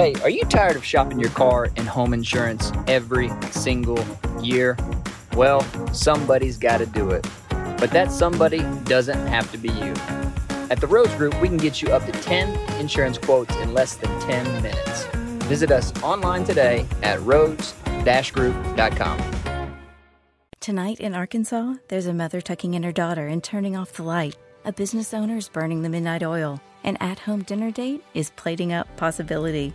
Hey, are you tired of shopping your car and home insurance every single year? Well, somebody's got to do it. But that somebody doesn't have to be you. At the Rhodes Group, we can get you up to 10 insurance quotes in less than 10 minutes. Visit us online today at rhodes-group.com. Tonight in Arkansas, there's a mother tucking in her daughter and turning off the light. A business owner is burning the midnight oil. An at home dinner date is plating up possibility.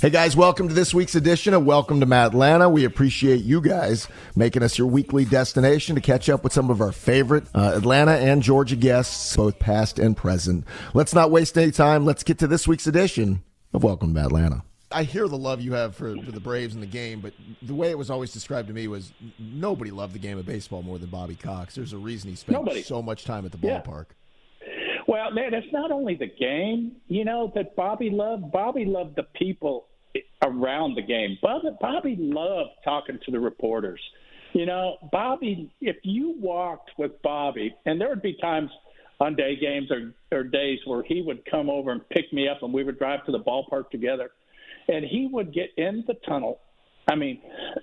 Hey guys, welcome to this week's edition of Welcome to Atlanta. We appreciate you guys making us your weekly destination to catch up with some of our favorite uh, Atlanta and Georgia guests, both past and present. Let's not waste any time. Let's get to this week's edition of Welcome to Atlanta. I hear the love you have for, for the Braves and the game, but the way it was always described to me was nobody loved the game of baseball more than Bobby Cox. There's a reason he spent Nobody. so much time at the Yeah. Well, man, it's not only the game, you know, that Bobby loved. Bobby loved the people around the game. Bobby, Bobby loved talking to the reporters. You know, Bobby, if you walked with Bobby, and there would be times on day games or, or days where he would come over and pick me up and we would drive to the ballpark together, and he would get in the tunnel. I mean,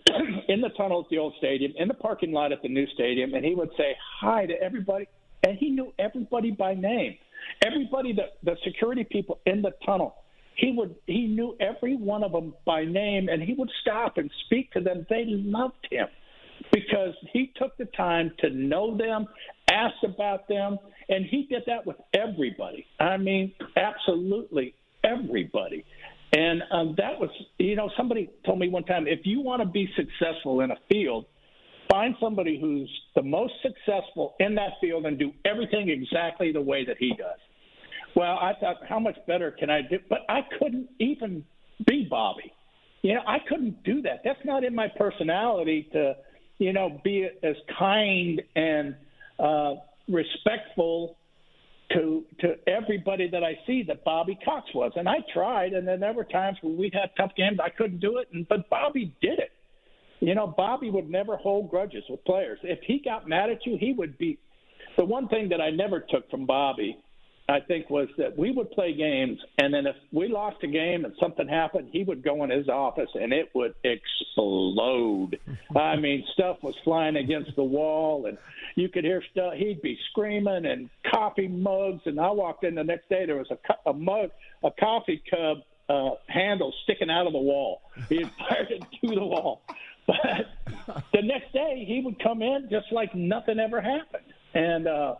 in the tunnel at the old stadium, in the parking lot at the new stadium, and he would say hi to everybody and he knew everybody by name. Everybody, the, the security people in the tunnel, he would he knew every one of them by name, and he would stop and speak to them. They loved him because he took the time to know them, ask about them, and he did that with everybody. I mean, absolutely everybody. And um, that was, you know, somebody told me one time if you want to be successful in a field, find somebody who's the most successful in that field and do everything exactly the way that he does. Well, I thought, how much better can I do? But I couldn't even be Bobby. You know, I couldn't do that. That's not in my personality to, you know, be as kind and uh, respectful to to everybody that I see that Bobby Cox was. And I tried, and then there were times where we had tough games. I couldn't do it, and but Bobby did it. You know, Bobby would never hold grudges with players. If he got mad at you, he would be. The one thing that I never took from Bobby, I think, was that we would play games, and then if we lost a game and something happened, he would go in his office and it would explode. I mean, stuff was flying against the wall, and you could hear stuff. He'd be screaming and coffee mugs. And I walked in the next day, there was a, a mug, a coffee cup uh, handle sticking out of the wall. He had fired it through the wall. But the next day, he would come in just like nothing ever happened. And, uh,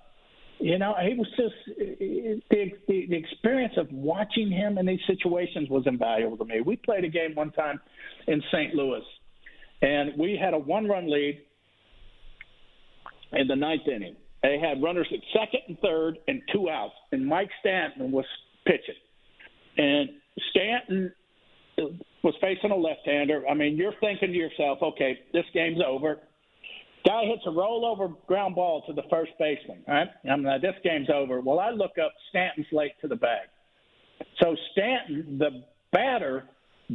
you know, he was just the, the the experience of watching him in these situations was invaluable to me. We played a game one time in St. Louis, and we had a one-run lead in the ninth inning. They had runners at second and third and two outs, and Mike Stanton was pitching. And Stanton was facing a left-hander. I mean, you're thinking to yourself, okay, this game's over. Guy hits a rollover ground ball to the first baseman. All right, I'm like, this game's over. Well, I look up Stanton's late to the bag. So Stanton, the batter,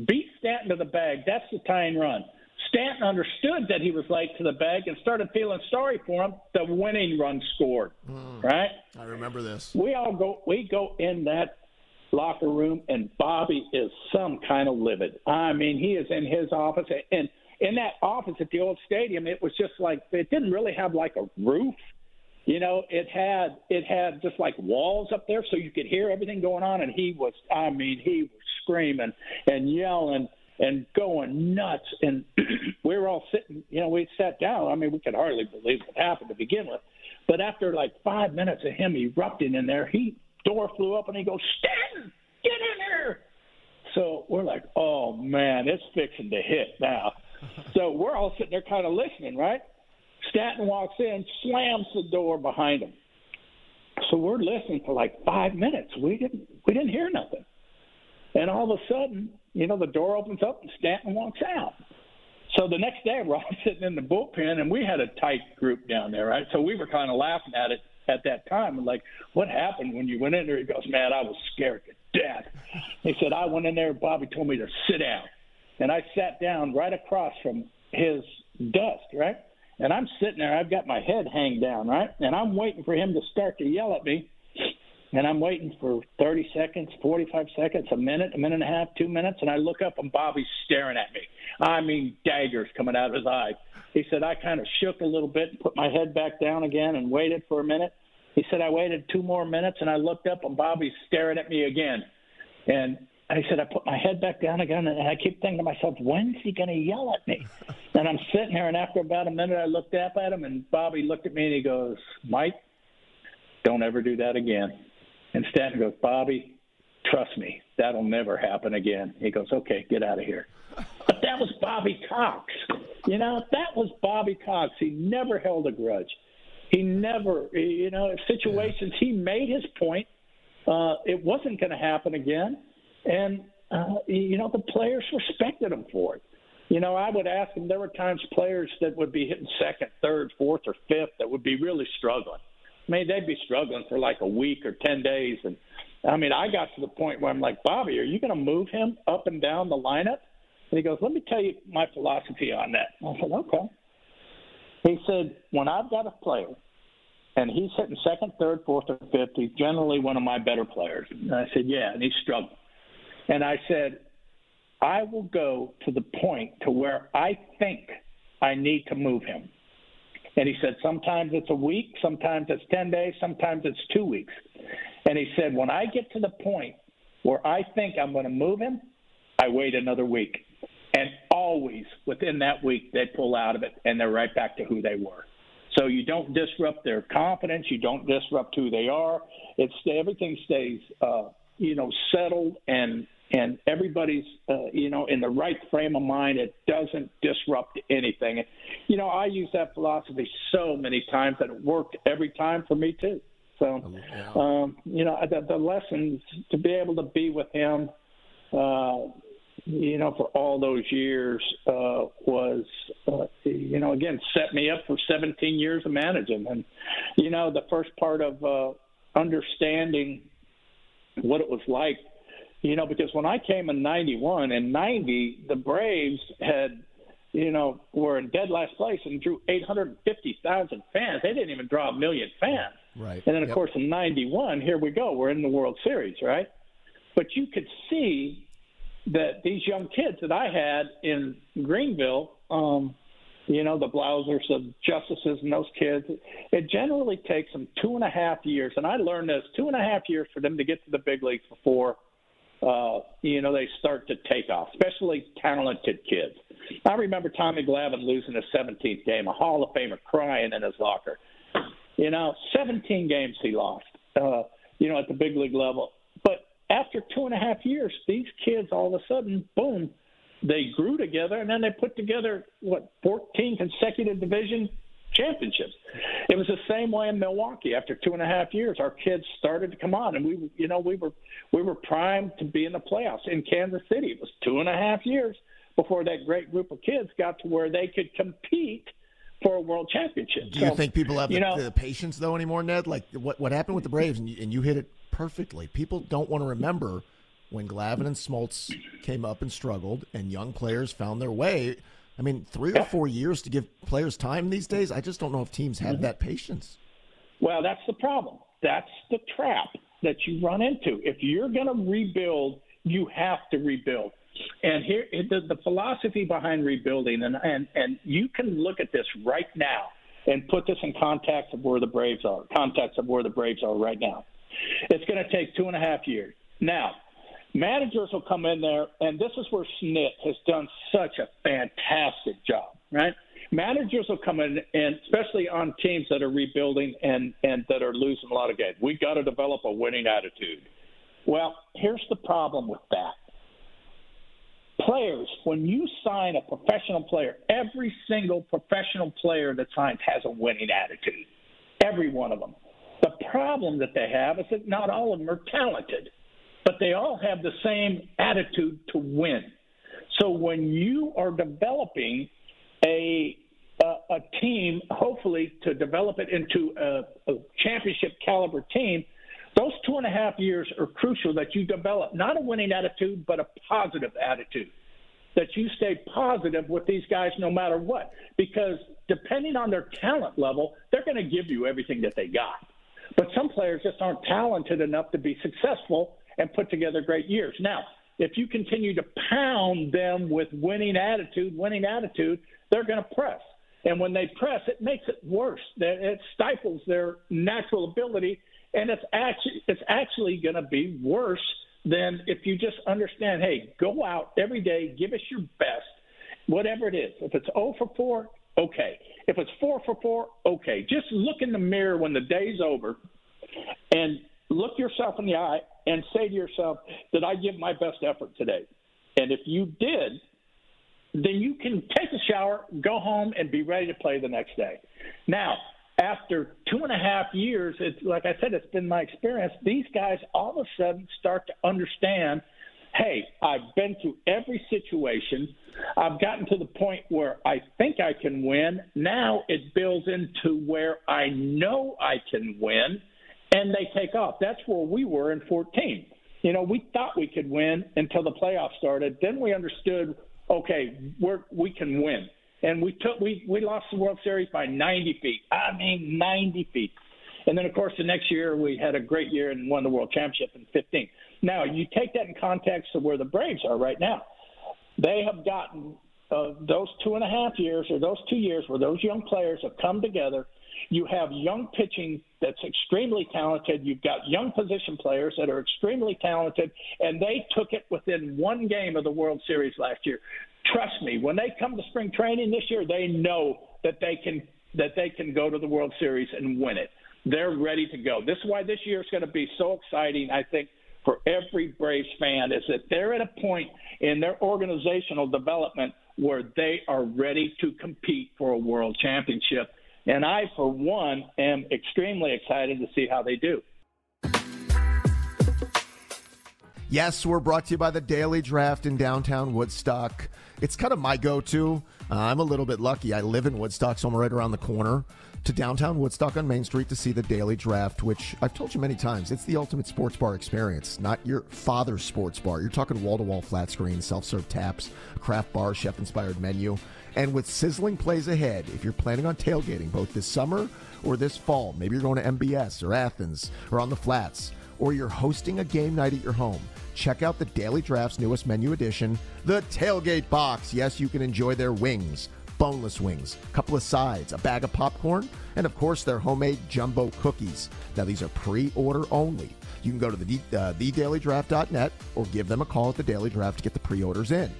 beat Stanton to the bag. That's the tying run. Stanton understood that he was late to the bag and started feeling sorry for him. The winning run scored. Hmm. Right? I remember this. We all go. We go in that locker room, and Bobby is some kind of livid. I mean, he is in his office, and in that office at the old stadium, it was just like it didn't really have like a roof. You know, it had it had just like walls up there, so you could hear everything going on. And he was, I mean, he was screaming and yelling. and going nuts. And we were all sitting, you know, we sat down. I mean, we could hardly believe what happened to begin with. But after like five minutes of him erupting in there, he door flew up and he goes, Stanton, get in here. So we're like, oh man, it's fixing to hit now. so we're all sitting there kind of listening, right? Stanton walks in, slams the door behind him. So we're listening for like five minutes. We didn't we didn't hear nothing. And all of a sudden, you know, the door opens up and Stanton walks out. So the next day, we're all sitting in the bullpen, and we had a tight group down there, right? So we were kind of laughing at it at that time, and like, what happened when you went in there? He goes, "Man, I was scared to death." He said, "I went in there. Bobby told me to sit down, and I sat down right across from his desk, right? And I'm sitting there. I've got my head hanged down, right? And I'm waiting for him to start to yell at me." And I'm waiting for 30 seconds, 45 seconds, a minute, a minute and a half, two minutes, and I look up and Bobby's staring at me. I mean, daggers coming out of his eye. He said I kind of shook a little bit and put my head back down again and waited for a minute. He said I waited two more minutes and I looked up and Bobby's staring at me again. And I said I put my head back down again and I keep thinking to myself, when's he going to yell at me? And I'm sitting there, and after about a minute I looked up at him and Bobby looked at me and he goes, Mike, don't ever do that again. And Stanton goes, Bobby, trust me, that'll never happen again. He goes, okay, get out of here. But that was Bobby Cox. You know, that was Bobby Cox. He never held a grudge. He never, you know, situations he made his point. Uh, it wasn't going to happen again, and uh, you know the players respected him for it. You know, I would ask him. There were times players that would be hitting second, third, fourth, or fifth that would be really struggling I mean, they'd be struggling for like a week or 10 days. And I mean, I got to the point where I'm like, Bobby, are you going to move him up and down the lineup? And he goes, let me tell you my philosophy on that. I said, okay. He said, when I've got a player and he's hitting second, third, fourth, or fifth, he's generally one of my better players. And I said, yeah, and he's struggling. And I said, I will go to the point to where I think I need to move him. And he said, sometimes it's a week, sometimes it's 10 days, sometimes it's two weeks. And he said, when I get to the point where I think I'm going to move him, I wait another week. And always within that week, they pull out of it and they're right back to who they were. So you don't disrupt their confidence. You don't disrupt who they are. It's everything stays, uh, you know, settled and and everybody's uh, you know in the right frame of mind it doesn't disrupt anything. You know i use that philosophy so many times that it worked every time for me too. So um you know the, the lessons to be able to be with him uh you know for all those years uh was uh, you know again set me up for 17 years of managing. And you know the first part of uh understanding what it was like you know, because when I came in 91 and 90, the Braves had, you know, were in dead last place and drew 850,000 fans. They didn't even draw a million fans. Right. And then, of yep. course, in 91, here we go. We're in the World Series, right? But you could see that these young kids that I had in Greenville, um, you know, the Blausers, the Justices, and those kids, it generally takes them two and a half years. And I learned this two and a half years for them to get to the big leagues before – uh, you know, they start to take off, especially talented kids. I remember Tommy Glavine losing his 17th game, a Hall of Famer crying in his locker. You know, 17 games he lost, uh, you know, at the big league level. But after two and a half years, these kids all of a sudden, boom, they grew together and then they put together, what, 14 consecutive division championships. It was the same way in Milwaukee. After two and a half years, our kids started to come on, and we, you know, we were we were primed to be in the playoffs. In Kansas City, it was two and a half years before that great group of kids got to where they could compete for a world championship. Do you so, think people have the, know, the, patience though anymore, Ned? Like what what happened with the Braves, and you, and you hit it perfectly. People don't want to remember when Glavine and Smoltz came up and struggled, and young players found their way. I mean, three or four years to give players time these days. I just don't know if teams have mm-hmm. that patience. Well, that's the problem. That's the trap that you run into. If you're going to rebuild, you have to rebuild. And here, the, the philosophy behind rebuilding, and, and and you can look at this right now and put this in context of where the Braves are, context of where the Braves are right now. It's going to take two and a half years. Now, Managers will come in there, and this is where Schmidt has done such a fantastic job, right? Managers will come in, and especially on teams that are rebuilding and, and that are losing a lot of games. We've got to develop a winning attitude. Well, here's the problem with that. Players, when you sign a professional player, every single professional player that signs has a winning attitude. Every one of them. The problem that they have is that not all of them are talented but they all have the same attitude to win. So when you are developing a a, a team, hopefully to develop it into a, a championship caliber team, those two and a half years are crucial that you develop not a winning attitude, but a positive attitude. That you stay positive with these guys no matter what. Because depending on their talent level, they're going to give you everything that they got. But some players just aren't talented enough to be successful and put together great years. Now, if you continue to pound them with winning attitude, winning attitude, they're going to press. And when they press, it makes it worse. It stifles their natural ability, and it's actually it's actually going to be worse than if you just understand. Hey, go out every day, give us your best, whatever it is. If it's 0 for 4, okay. If it's 4 for 4, okay. Just look in the mirror when the day's over, and look yourself in the eye and say to yourself, Did I give my best effort today? And if you did, then you can take a shower, go home, and be ready to play the next day. Now, after two and a half years, it's like I said, it's been my experience. These guys all of a sudden start to understand hey, I've been through every situation. I've gotten to the point where I think I can win. Now it builds into where I know I can win and they take off. That's where we were in 14. You know, we thought we could win until the playoffs started. Then we understood, okay, we're, we can win. And we took we we lost the World Series by 90 feet. I mean, 90 feet. And then, of course, the next year we had a great year and won the World Championship in 15. Now, you take that in context of where the Braves are right now. They have gotten uh, those two and a half years or those two years where those young players have come together you have young pitching that's extremely talented. You've got young position players that are extremely talented, and they took it within one game of the World Series last year. Trust me, when they come to spring training this year, they know that they can that they can go to the World Series and win it. They're ready to go. This is why this year is going to be so exciting. I think for every Braves fan is that they're at a point in their organizational development where they are ready to compete for a world championship. And I, for one, am extremely excited to see how they do. Yes, we're brought to you by the Daily Draft in downtown Woodstock. It's kind of my go to. Uh, I'm a little bit lucky. I live in Woodstock, so I'm right around the corner to downtown Woodstock on Main Street to see the Daily Draft, which I've told you many times, it's the ultimate sports bar experience, not your father's sports bar. You're talking wall to wall flat screen, self serve taps, craft bar, chef inspired menu. And with sizzling plays ahead, if you're planning on tailgating both this summer or this fall, maybe you're going to MBS or Athens or on the flats, or you're hosting a game night at your home, check out the Daily Draft's newest menu addition, the Tailgate Box. Yes, you can enjoy their wings, boneless wings, a couple of sides, a bag of popcorn, and of course their homemade jumbo cookies. Now, these are pre order only. You can go to the, uh, thedailydraft.net or give them a call at the Daily Draft to get the pre orders in.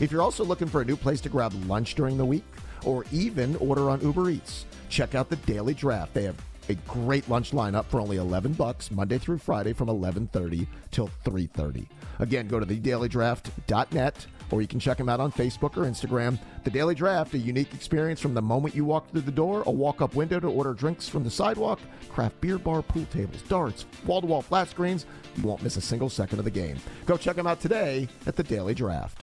If you're also looking for a new place to grab lunch during the week or even order on Uber Eats, check out the Daily Draft. They have a great lunch lineup for only 11 bucks Monday through Friday from 11:30 till 3:30. Again, go to thedailydraft.net or you can check them out on Facebook or Instagram. The Daily Draft, a unique experience from the moment you walk through the door, a walk-up window to order drinks from the sidewalk, craft beer bar, pool tables, darts, wall-to-wall flat screens. You won't miss a single second of the game. Go check them out today at the Daily Draft.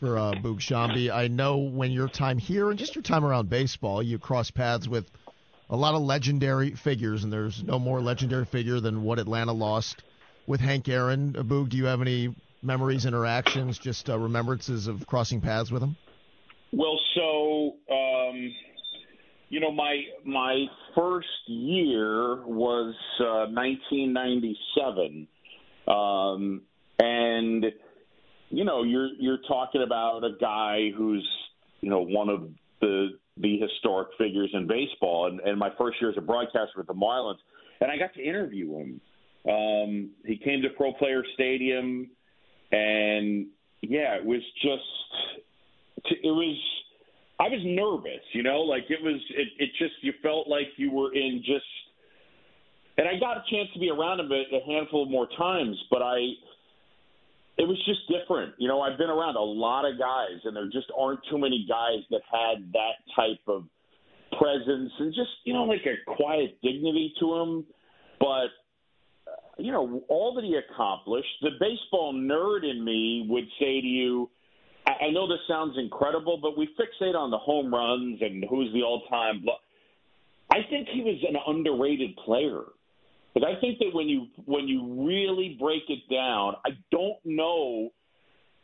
for uh, Boog Sciambi. I know when your time here and just your time around baseball, you cross paths with a lot of legendary figures, and there's no more legendary figure than what Atlanta lost with Hank Aaron. Boog, do you have any memories, interactions, just uh, remembrances of crossing paths with him? Well, so um, you know, my my first year was uh, 1997, um, and you know, you're you're talking about a guy who's you know one of the the historic figures in baseball, and, and my first year as a broadcaster with the Marlins, and I got to interview him. Um, he came to Pro Player Stadium, and yeah, it was just it was. I was nervous, you know, like it was. It, it just you felt like you were in just. And I got a chance to be around him a, a handful of more times, but I it was just different. You know, I've been around a lot of guys, and there just aren't too many guys that had that type of presence and just, you know, like a quiet dignity to him. But, uh, you know, all that he accomplished, the baseball nerd in me would say to you, I know this sounds incredible, but we fixate on the home runs and who's the all time. I think he was an underrated player. But I think that when you when you really break it down, I don't know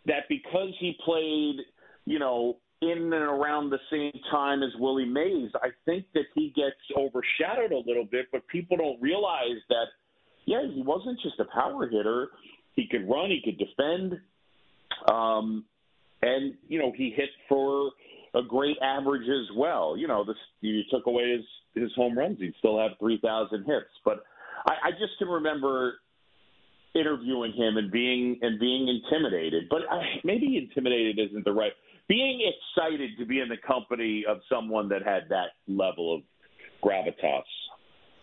that because he played, you know, in and around the same time as Willie Mays, I think that he gets overshadowed a little bit, but people don't realize that yeah, he wasn't just a power hitter. He could run, he could defend. Um and you know, he hit for a great average as well. You know, this you took away his his home runs, he'd still have 3,000 hits, but I, I just can remember interviewing him and being and being intimidated. But I, maybe intimidated isn't the right. Being excited to be in the company of someone that had that level of gravitas.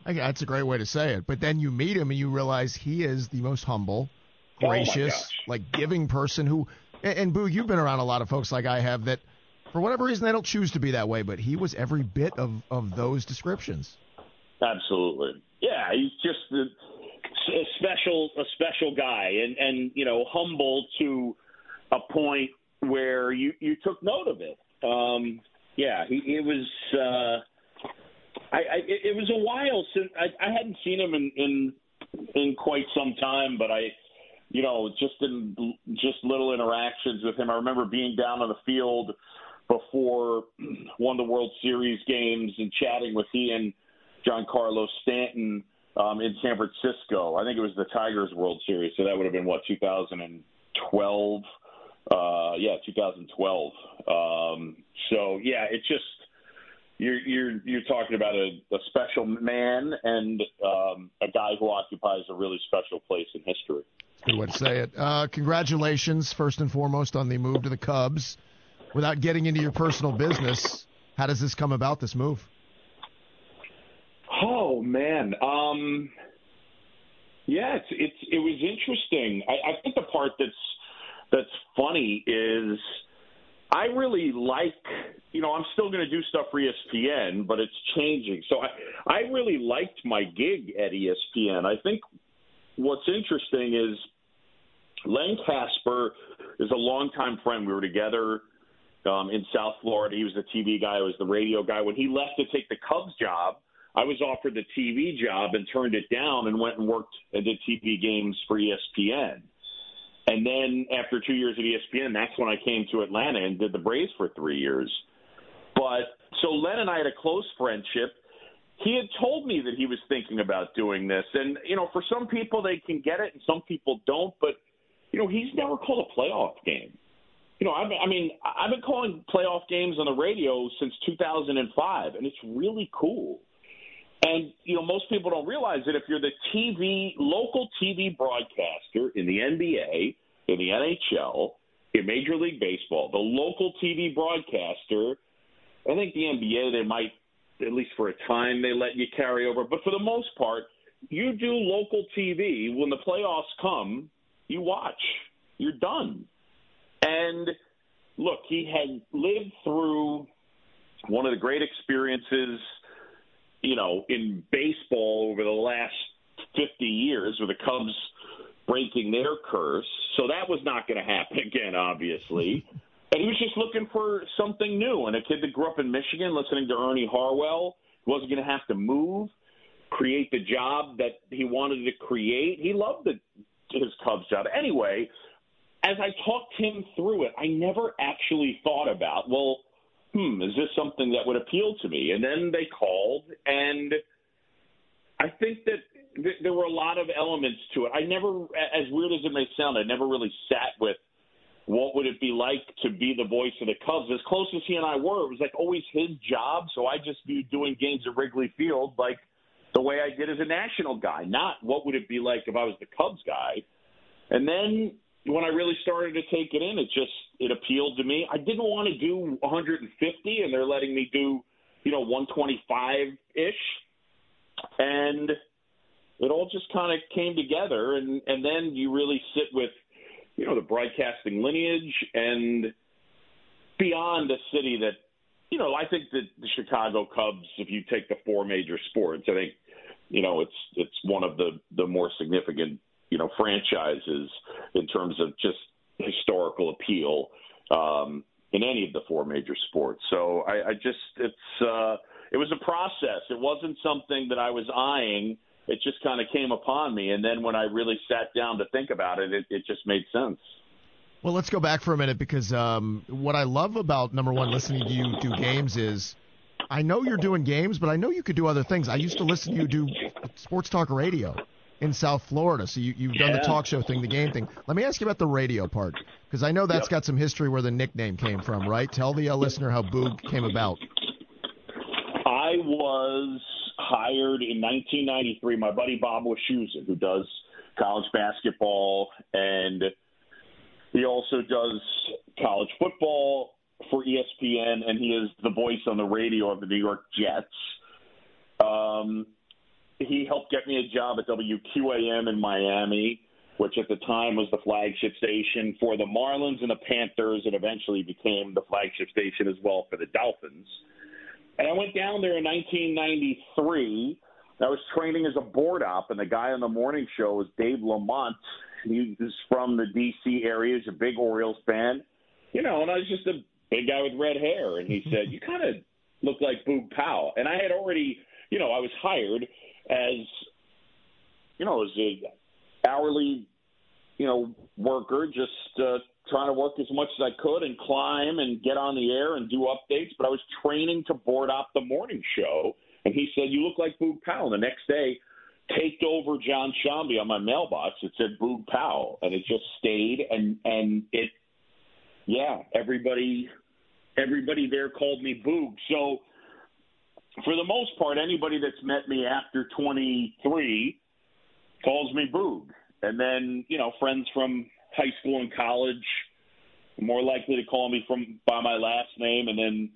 I, that's a great way to say it. But then you meet him and you realize he is the most humble, oh gracious, oh like giving person who. And, and Boo, you've been around a lot of folks like I have that, for whatever reason, they don't choose to be that way. But he was every bit of of those descriptions. Absolutely. Yeah, he's just a, a special a special guy, and and you know humble to a point where you you took note of it. Um, yeah, he it was. Uh, I, I it was a while since I, I hadn't seen him in, in in quite some time, but I, you know, just in just little interactions with him. I remember being down on the field before one of the World Series games and chatting with he and Carlos Stanton um, in San Francisco. I think it was the Tigers World Series, so that would have been what 2012. Uh, yeah, 2012. Um, so yeah, it's just you're you're you're talking about a, a special man and um, a guy who occupies a really special place in history. Good way to say it. Uh, congratulations, first and foremost, on the move to the Cubs. Without getting into your personal business, how does this come about? This move? Oh man, um, yeah, it's, it's it was interesting. I, I think the part that's that's funny is I really like, you know, I'm still going to do stuff for ESPN, but it's changing. So I I really liked my gig at ESPN. I think what's interesting is Len Kasper is a longtime friend. We were together um, in South Florida. He was the TV guy. I was the radio guy. When he left to take the Cubs job I was offered the TV job and turned it down and went and worked and did TV games for ESPN. And then after two years at ESPN, that's when I came to Atlanta and did the Braves for three years. But so Len and I had a close friendship. He had told me that he was thinking about doing this. And, you know, for some people, they can get it and some people don't. But, you know, he's never called a playoff game. You know, I've, I mean, I've been calling playoff games on the radio since 2005, and it's really cool. And you know, most people don't realize that if you're the TV local TV broadcaster in the NBA, in the NHL, in Major League Baseball, the local TV broadcaster, I think the NBA they might at least for a time they let you carry over, but for the most part, you do local TV when the playoffs come. You watch. You're done. And look, he had lived through one of the great experiences, you know, in baseball over the last 50 years with the Cubs breaking their curse. So that was not going to happen again, obviously. and he was just looking for something new. And a kid that grew up in Michigan, listening to Ernie Harwell, wasn't going to have to move, create the job that he wanted to create. He loved the, his Cubs job. Anyway, as I talked him through it, I never actually thought about, well, hmm, is this something that would appeal to me? And then they called, and I think that th- there were a lot of elements to it. I never, as weird as it may sound, I never really sat with what would it be like to be the voice of the Cubs. As close as he and I were, it was like always his job. So I just viewed doing games at Wrigley Field like the way I did as a national guy, not what would it be like if I was the Cubs guy. And then when I really started to take it in, it just it appealed to me. I didn't want to do 150, and they're letting me do, you know, 125 ish, and it all just kind of came together. And and then you really sit with, you know, the broadcasting lineage and beyond a city that, you know, I think that the Chicago Cubs, if you take the four major sports, I think, you know, it's it's one of the the more significant you know franchises in terms of just historical appeal um, in any of the four major sports. So I, I just it's uh, it was a process. It wasn't something that I was eyeing. It just kind of came upon me, and then when I really sat down to think about it, it, it just made sense. Well, let's go back for a minute because um, what I love about number one listening to you do games is I know you're doing games, but I know you could do other things. I used to listen to you do sports talk radio in South Florida. So you, you've done the talk show thing, the game thing. Let me ask you about the radio part because I know that's yep. got some history where the nickname came from, right? Tell the uh, listener how Boog came about. I was hired in 1993. My buddy Bob Wischusen, who does college basketball and he also does college football for ESPN, and he is the voice on the radio of the New York Jets. Um, he helped get me a job at WQAM in Miami, which at the time was the flagship station for the Marlins and the Panthers, and eventually became the flagship station as well for the Dolphins. And I went down there in 1993. I was training as a board op, and the guy on the morning show was Dave Lamont. He was from the D.C. area. He's a big Orioles fan. You know, and I was just a big guy with red hair. And he said, You kind of look like Boog Powell. And I had already, you know, I was hired – as you know, as a hourly, you know, worker, just uh, trying to work as much as I could and climb and get on the air and do updates. But I was training to board op the morning show, and he said, "You look like Boog Powell." The next day, taped over John Sciambi on my mailbox. It said Boog Powell, and it just stayed. And and it, yeah, everybody, everybody there called me Boog. So for the most part, anybody that's met me after 23 calls me Boog. And then, you know, friends from high school and college more likely to call me from by my last name and then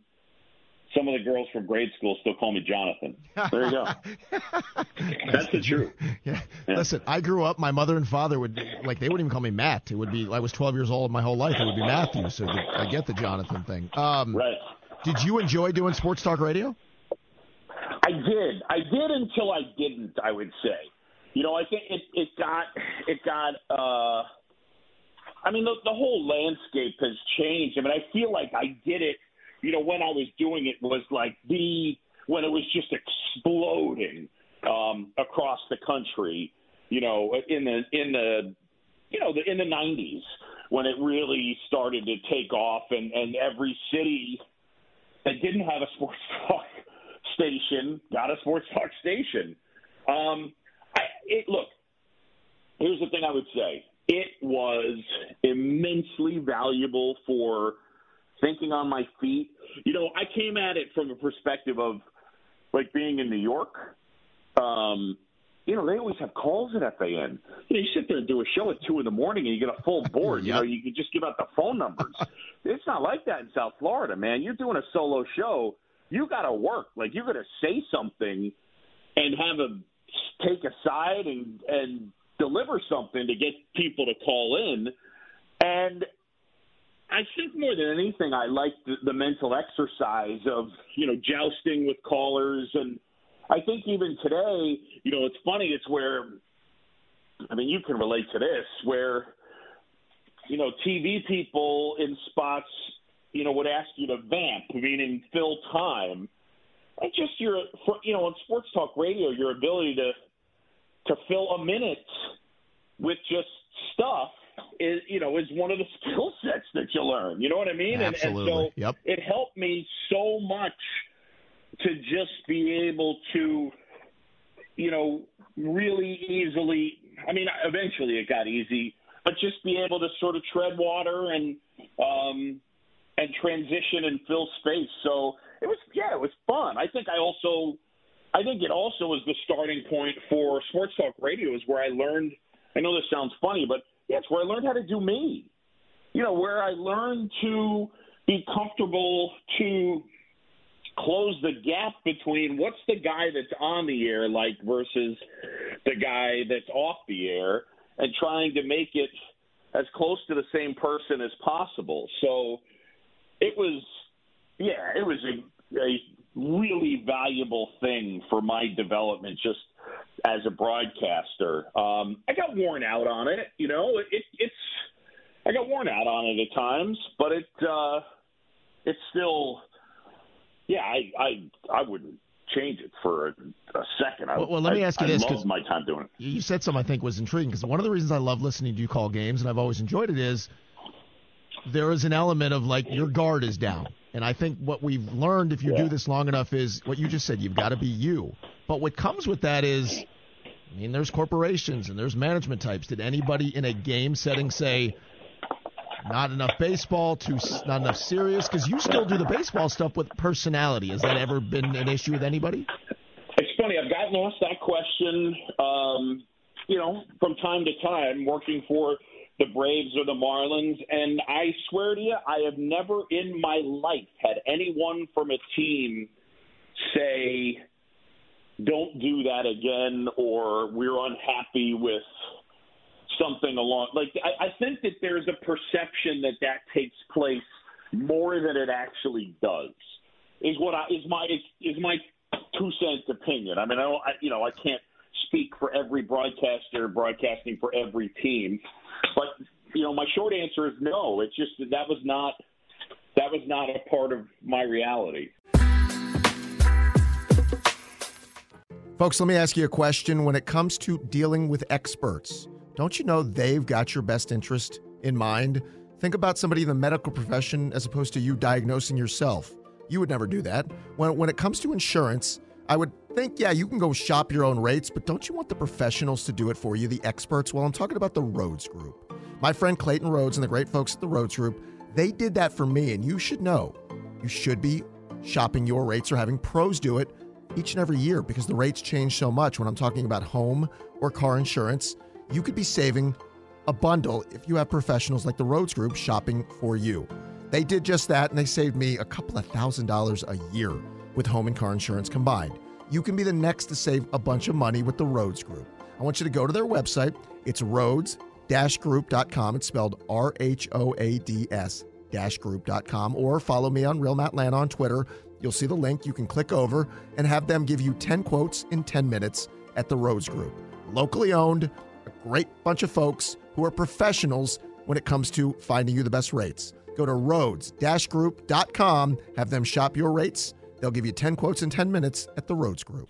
some of the girls from grade school still call me Jonathan. There you go. That's the truth. Yeah. yeah. Listen, I grew up. My mother and father would like they wouldn't even call me Matt. It would be I was 12 years old my whole life. It would be Matthew. So I get the Jonathan thing. Um, right. Did you enjoy doing sports talk radio? I did. I did until I didn't. I would say. You know, I think it it got it got. uh I mean, the, the whole landscape has changed. I mean, I feel like I did it. You know, when I was doing it was like the when it was just exploding um, across the country. You know, in the in the you know the, in the '90s when it really started to take off, and and every city that didn't have a sports talk station, got a sports talk station. Um, I, it, look, here's the thing I would say. It was immensely valuable for thinking on my feet. You know, I came at it from a perspective of like being in New York. Um, you know, they always have calls at FAN. You know, you sit there and do a show at two in the morning and you get a full board. You know, you can just give out the phone numbers. it's not like that in South Florida, man. You're doing a solo show. You got to work. Like you're going to say something and have a take a side and and deliver something to get people to call in. And I think more than anything, I like the, the mental exercise of you know jousting with callers, and I think even today, you know, it's funny. It's where, I mean, you can relate to this, where you know TV people in spots, you know, would ask you to vamp, meaning fill time. And just your, you know, on sports talk radio, your ability to to fill a minute with just stuff is you know is one of the skill sets that you learn. You know what I mean? Absolutely. And, and so yep. it helped me so much to just be able to, you know, really easily. I mean, eventually it got easy, but just be able to sort of tread water and um, and transition and fill space. So it was yeah, it was fun. I think I also. I think it also was the starting point for sports talk radio, is where I learned. I know this sounds funny, but yeah, it's where I learned how to do me. You know, where I learned to be comfortable to close the gap between what's the guy that's on the air like versus the guy that's off the air and trying to make it as close to the same person as possible. So it was, yeah, it was a, a really valuable thing for my development just as a broadcaster. Um, I got worn out on it, you know. It, it's I got worn out on it at times, but it uh, it's still yeah, I I I wouldn't change it for a, a second. I, well, well, let me ask you I this: love my time doing it. You said something I think was intriguing because one of the reasons I love listening to you call games, and I've always enjoyed it, is there is an element of like your guard is down. And I think what we've learned if you Yeah. do this long enough is what you just said. You've got to be you. But what comes with that is, I mean, there's corporations and there's management types. Did anybody in a game setting say? Not enough baseball, too not enough serious. Because you still do the baseball stuff with personality. Has that ever been an issue with anybody? It's funny. I've gotten asked that question, um, you know, from time to time, working for the Braves or the Marlins, and I swear to you, I have never in my life had anyone from a team say, "Don't do that again," or "We're unhappy with." something along like I, I think that there's a perception that that takes place more than it actually does is what I is my is, my two cents opinion. I mean I don't I, you know I can't speak for every broadcaster broadcasting for every team, but you know my short answer is no. It's just that that was not that was not a part of my reality. Folks, let me ask you a question. When it comes to dealing with experts, don't you know they've got your best interest in mind? Think about somebody in the medical profession as opposed to you diagnosing yourself. You would never do that. When, when it comes to insurance, I would think, yeah, you can go shop your own rates, but don't you want the professionals to do it for you, the experts? Well, I'm talking about the Rhodes Group. My friend Clayton Rhodes and the great folks at the Rhodes Group, they did that for me, and you should know. You should be shopping your rates or having pros do it each and every year because the rates change so much. When I'm talking about home or car insurance, you could be saving a bundle if you have professionals like the Rhodes Group shopping for you. They did just that and they saved me a couple of thousand dollars a year with home and car insurance combined. You can be the next to save a bunch of money with the Rhodes Group. I want you to go to their website. It's rhodes-group.com. It's spelled R H O A D S group.com or follow me on Real Matt Lana on Twitter. You'll see the link. You can click over and have them give you 10 quotes in 10 minutes at the Rhodes Group. Locally owned, a great bunch of folks who are professionals when it comes to finding you the best rates. Go to rhodes-group.com, have them shop your rates. They'll give you 10 quotes in 10 minutes at the Rhodes Group.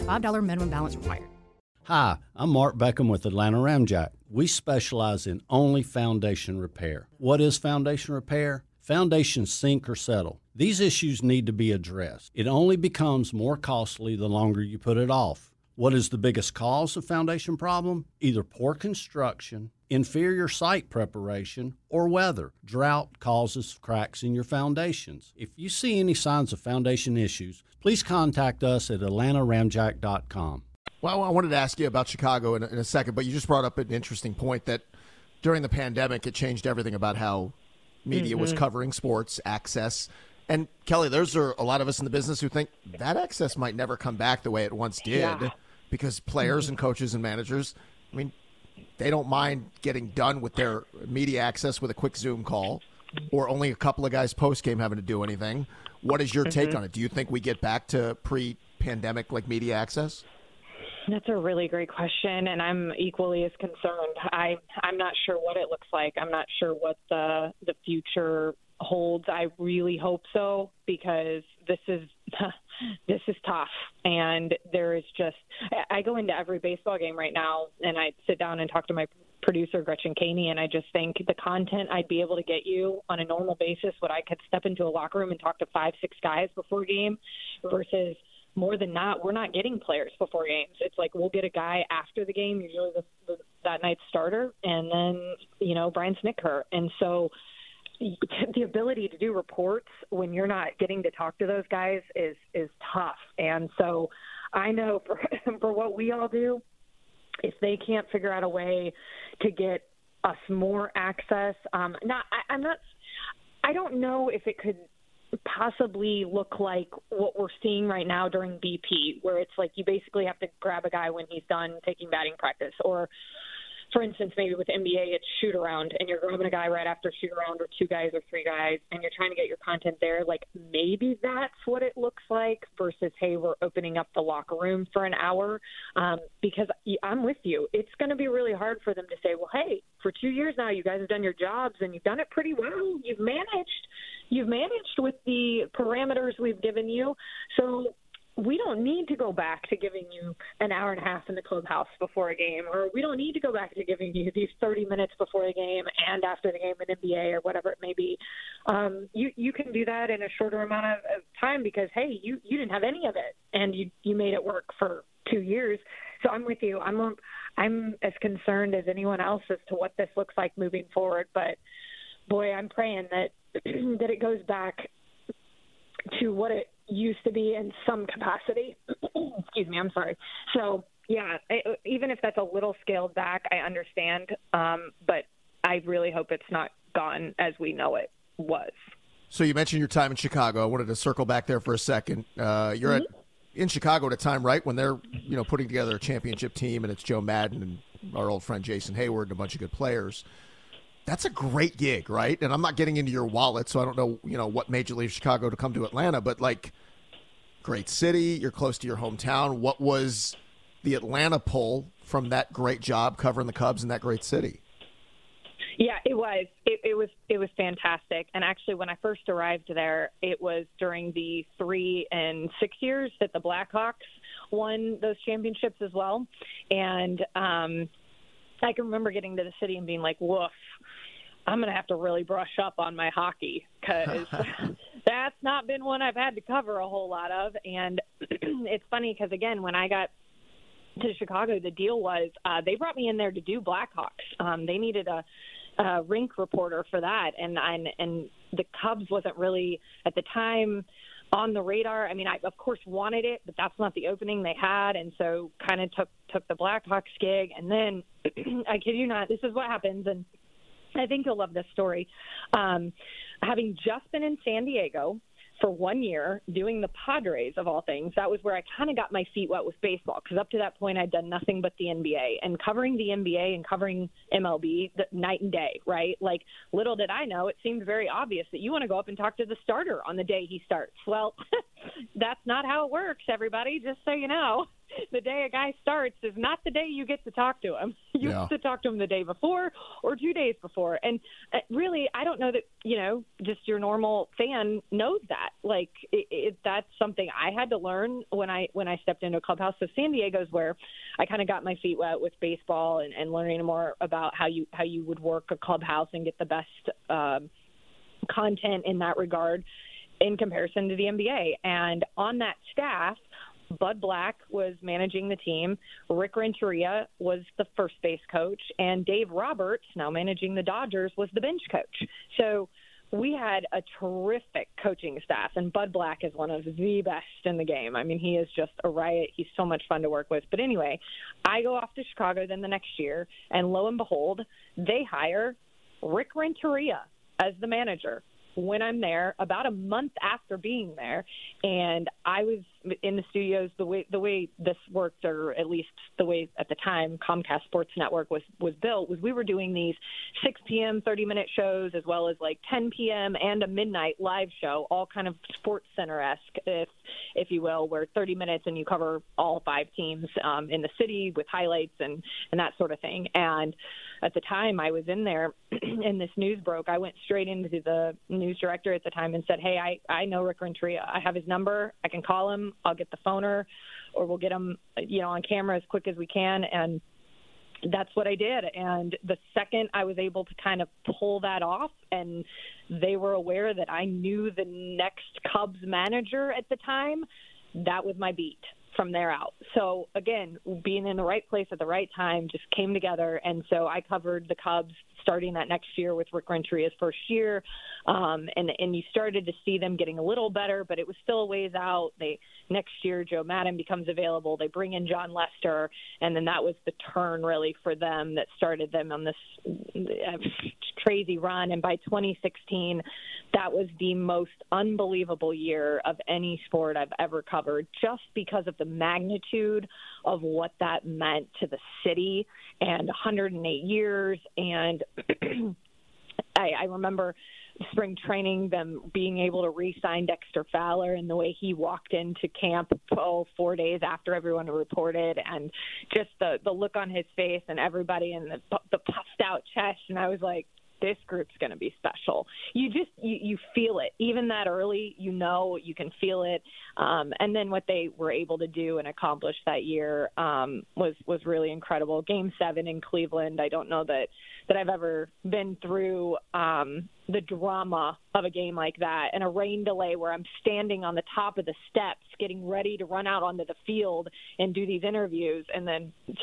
$5 minimum balance required. Hi, I'm Mark Beckham with Atlanta Ramjack. We specialize in only foundation repair. What is foundation repair? Foundations sink or settle. These issues need to be addressed. It only becomes more costly the longer you put it off. What is the biggest cause of foundation problem? Either poor construction, inferior site preparation, or weather. Drought causes cracks in your foundations. If you see any signs of foundation issues, please contact us at atlantaramjack.com. Well, I wanted to ask you about Chicago in a, in a second, but you just brought up an interesting point that during the pandemic, it changed everything about how media mm-hmm. was covering sports access. And Kelly, there's a lot of us in the business who think that access might never come back the way it once did yeah. because players and coaches and managers, I mean, they don't mind getting done with their media access with a quick Zoom call or only a couple of guys post game having to do anything. What is your mm-hmm. take on it? Do you think we get back to pre pandemic like media access? That's a really great question, and I'm equally as concerned. I I'm not sure what it looks like. I'm not sure what the the future holds. I really hope so because this is this is tough, and there is just I go into every baseball game right now, and I sit down and talk to my producer Gretchen Caney, and I just think the content I'd be able to get you on a normal basis, what I could step into a locker room and talk to five six guys before game, versus more than not, we're not getting players before games. It's like we'll get a guy after the game, usually the, the, that night's starter, and then you know Brian Snitker And so the ability to do reports when you're not getting to talk to those guys is is tough. And so I know for for what we all do, if they can't figure out a way to get us more access, um, not I, I'm not. I don't know if it could possibly look like what we're seeing right now during BP, where it's like you basically have to grab a guy when he's done taking batting practice, or for instance, maybe with NBA, it's shoot around, and you're grabbing a guy right after shoot around, or two guys or three guys, and you're trying to get your content there. Like maybe that's what it looks like versus, hey, we're opening up the locker room for an hour. Um, because I'm with you. It's going to be really hard for them to say, well, hey, for two years now, you guys have done your jobs and you've done it pretty well. You've managed. You've managed with the parameters we've given you. So we don't need to go back to giving you an hour and a half in the clubhouse before a game, or we don't need to go back to giving you these 30 minutes before the game and after the game in NBA or whatever it may be. Um, you you can do that in a shorter amount of, of time because hey, you you didn't have any of it and you you made it work for two years. So I'm with you. I'm I'm as concerned as anyone else as to what this looks like moving forward. But boy, I'm praying that that it goes back to what it used to be in some capacity. Excuse me, I'm sorry. So, yeah, it, even if that's a little scaled back, I understand. Um, but I really hope it's not gone as we know it was. So you mentioned your time in Chicago. I wanted to circle back there for a second. Uh, you're mm-hmm. at in Chicago at a time, right, when they're you know putting together a championship team, and it's Joe Maddon and our old friend Jason Heyward and a bunch of good players that's a great gig, right? And I'm not getting into your wallet, so I don't know, you know, what made you leave Chicago to come to Atlanta, but like great city, you're close to your hometown. What was the Atlanta pull from that great job covering the Cubs in that great city? Yeah, it was. It, it was. It was fantastic. And actually, when I first arrived there, it was during the three and six years that the Blackhawks won those championships as well. And um, I can remember getting to the city and being like, "Woof." I'm going to have to really brush up on my hockey because that's not been one I've had to cover a whole lot of. And it's funny because, again, when I got to Chicago, the deal was uh, they brought me in there to do Blackhawks. Um, they needed a, a rink reporter for that, and and and the Cubs wasn't really at the time on the radar. I mean, I of course wanted it, but that's not the opening they had, and so kind of took took the Blackhawks gig. And then I kid you not, this is what happens, and I think you'll love this story. Um, having just been in San Diego for one year doing the Padres of all things, that was where I kind of got my feet wet with baseball because up to that point I'd done nothing but the NBA and covering the NBA and covering MLB the night and day, right? Like little did I know, it seemed very obvious that you want to go up and talk to the starter on the day he starts. Well, that's not how it works, everybody, just so you know. the day a guy starts is not the day you get to talk to him. You Yeah. have to talk to him the day before or two days before. And uh, really, I don't know that you know, just your normal fan knows that. Like it, it, that's something I had to learn when I when I stepped into a clubhouse. So San Diego's where I kind of got my feet wet with baseball and, and learning more about how you how you would work a clubhouse and get the best. Um, content in that regard in comparison to the NBA. And on that staff, Bud Black was managing the team, Rick Renteria was the first base coach, and Dave Roberts, now managing the Dodgers, was the bench coach. So we had a terrific coaching staff, and Bud Black is one of the best in the game. I mean, he is just a riot. He's so much fun to work with. But anyway, I go off to Chicago then the next year, and lo and behold, they hire Rick Renteria as the manager when I'm there, about a month after being there, and I was in the studios. The way the way this worked, or at least the way at the time Comcast Sports Network was was built, was we were doing these 6 p.m. 30 minute shows as well as like 10 p.m. and a midnight live show, all kind of Sports Center esque, if if you will, where 30 minutes and you cover all five teams um, in the city with highlights and and that sort of thing. And at the time I was in there and this news broke, I went straight into the news director at the time and said, "Hey, I I know Rick Renteria. I have his number. I can call him. I'll get the phoner, or we'll get him, you know, on camera as quick as we can." And that's what I did. And the second I was able to kind of pull that off, and they were aware that I knew the next Cubs manager at the time, that was my beat from there out. So again, being in the right place at the right time just came together, and so I covered the Cubs starting that next year with Rick Renteria's first year, um, and and you started to see them getting a little better, but it was still a ways out. They next year Joe Maddon becomes available. They bring in Jon Lester, and then that was the turn really for them that started them on this uh, crazy run. And by 2016, that was the most unbelievable year of any sport I've ever covered, just because of the magnitude of what that meant to the city and 108 years. And I, I remember spring training, them being able to re-sign Dexter Fowler and the way he walked into camp oh, four days after everyone reported, and just the the look on his face and everybody and the the puffed out chest, and I was like. This group's going to be special. You just you, you feel it even that early. You know you can feel it, um, and then what they were able to do and accomplish that year um, was was really incredible. Game seven in Cleveland. I don't know that that I've ever been through um, the drama of a game like that and a rain delay where I'm standing on the top of the steps getting ready to run out onto the field and do these interviews and then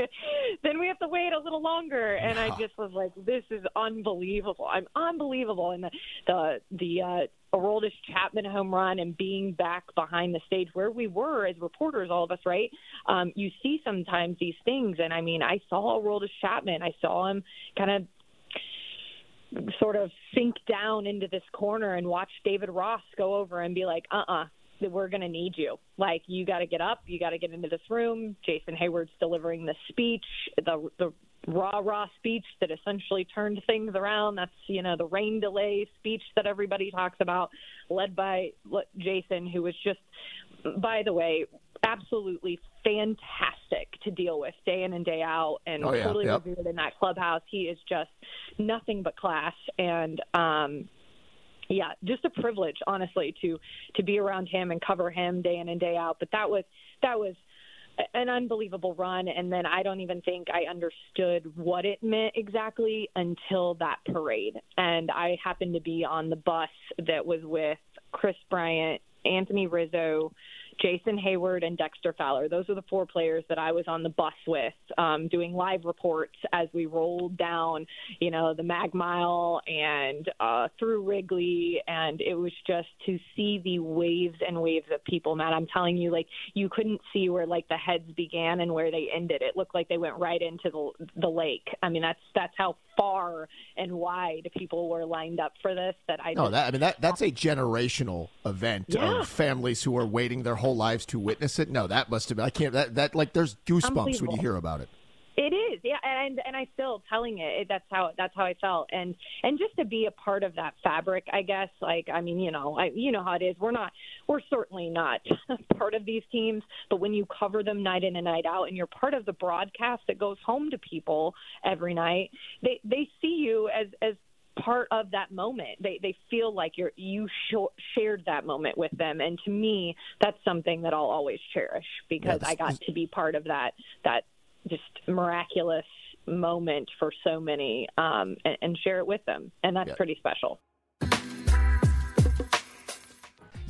then we have to wait a little longer and I just was like this is unbelievable. I'm unbelievable and the the the uh Aroldis Chapman home run and being back behind the stage where we were as reporters, all of us, right? Um, you see sometimes these things, and I mean, I saw Aroldis Chapman. I saw him kind of sort of sink down into this corner and watch David Ross go over and be like, uh uh we're going to need you. Like, you got to get up. You got to get into this room. Jason Heyward's delivering the speech, the, the rah rah speech that essentially turned things around. That's, you know, the rain delay speech that everybody talks about, led by Jason, who was just, by the way, absolutely fantastic to deal with day in and day out and Oh, yeah. totally Yep. revered in that clubhouse. He is just nothing but class and um yeah, just a privilege honestly to to be around him and cover him day in and day out. But that was that was an unbelievable run and then I don't even think I understood what it meant exactly until that parade. And I happened to be on the bus that was with Kris Bryant, Anthony Rizzo, Jason Heyward and Dexter Fowler. Those are the four players that I was on the bus with, um, doing live reports as we rolled down, you know, the Mag Mile and uh, through Wrigley, and it was just to see the waves and waves of people. Matt, I'm telling you, like you couldn't see where like the heads began and where they ended. It looked like they went right into the the lake. I mean, that's that's how far and wide people were lined up for this. That I No, that I mean that that's a generational event Yeah. of families who are waiting their whole lives to witness it. No, that must have been I can't that that like there's goosebumps when you hear about it. It is, yeah, and and I still telling it. That's how that's how I felt, and and just to be a part of that fabric, I guess. Like, I mean, you know, I you know how it is. We're not, we're certainly not part of these teams, but when you cover them night in and night out, and you're part of the broadcast that goes home to people every night, they they see you as as part of that moment. They they feel like you're you sh- shared that moment with them, and to me, that's something that I'll always cherish because Yeah, I got to be part of that that just miraculous moment for so many um, and, and share it with them, and that's pretty special.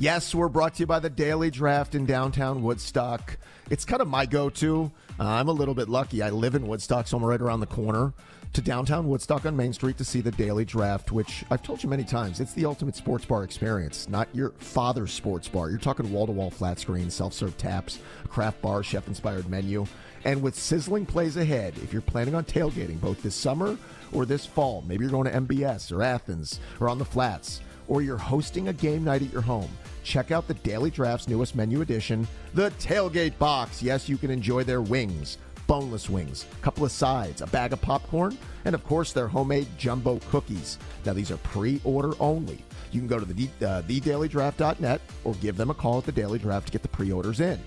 Yes, we're brought to you by the Daily Draft in downtown Woodstock. It's kind of my go to. Uh, I'm a little bit lucky. I live in Woodstock, so I'm right around the corner to downtown Woodstock on Main Street to see the Daily Draft, which I've told you many times, it's the ultimate sports bar experience, not your father's sports bar. You're talking wall to wall flat screen, self serve taps, craft bar, chef inspired menu. And with sizzling plays ahead, if you're planning on tailgating both this summer or this fall, maybe you're going to MBS or Athens or on the flats, or you're hosting a game night at your home, check out the Daily Draft's newest menu addition, the Tailgate Box. Yes, you can enjoy their wings, boneless wings, a couple of sides, a bag of popcorn, and of course their homemade jumbo cookies. Now, these are pre order only. You can go to the, uh, thedailydraft.net or give them a call at the Daily Draft to get the pre orders in.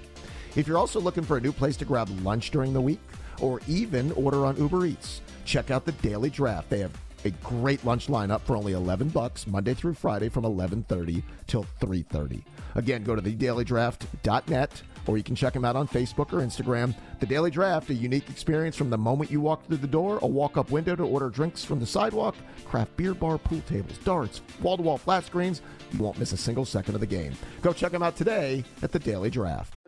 If you're also looking for a new place to grab lunch during the week or even order on Uber Eats, check out the Daily Draft. They have a great lunch lineup for only 11 bucks Monday through Friday from 11:30 till 3:30. Again, go to thedailydraft.net or you can check them out on Facebook or Instagram. The Daily Draft, a unique experience from the moment you walk through the door, a walk-up window to order drinks from the sidewalk, craft beer bar, pool tables, darts, wall-to-wall flat screens. You won't miss a single second of the game. Go check them out today at the Daily Draft.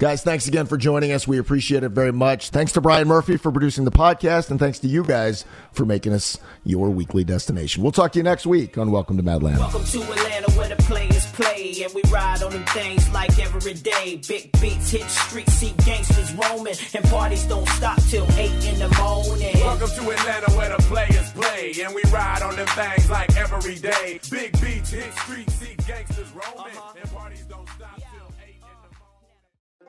Guys, thanks again for joining us. We appreciate it very much. Thanks to Brian Murphy for producing the podcast, and thanks to you guys for making us your weekly destination. We'll talk to you next week on Welcome to Madland. Welcome to Atlanta where the players play and we ride on them things like every day. Big beats hit streets, see gangsters roaming and parties don't stop till 8 in the morning. Welcome to Atlanta where the players play and we ride on them things like every day. Big beats hit streets, see gangsters roaming uh-huh. and parties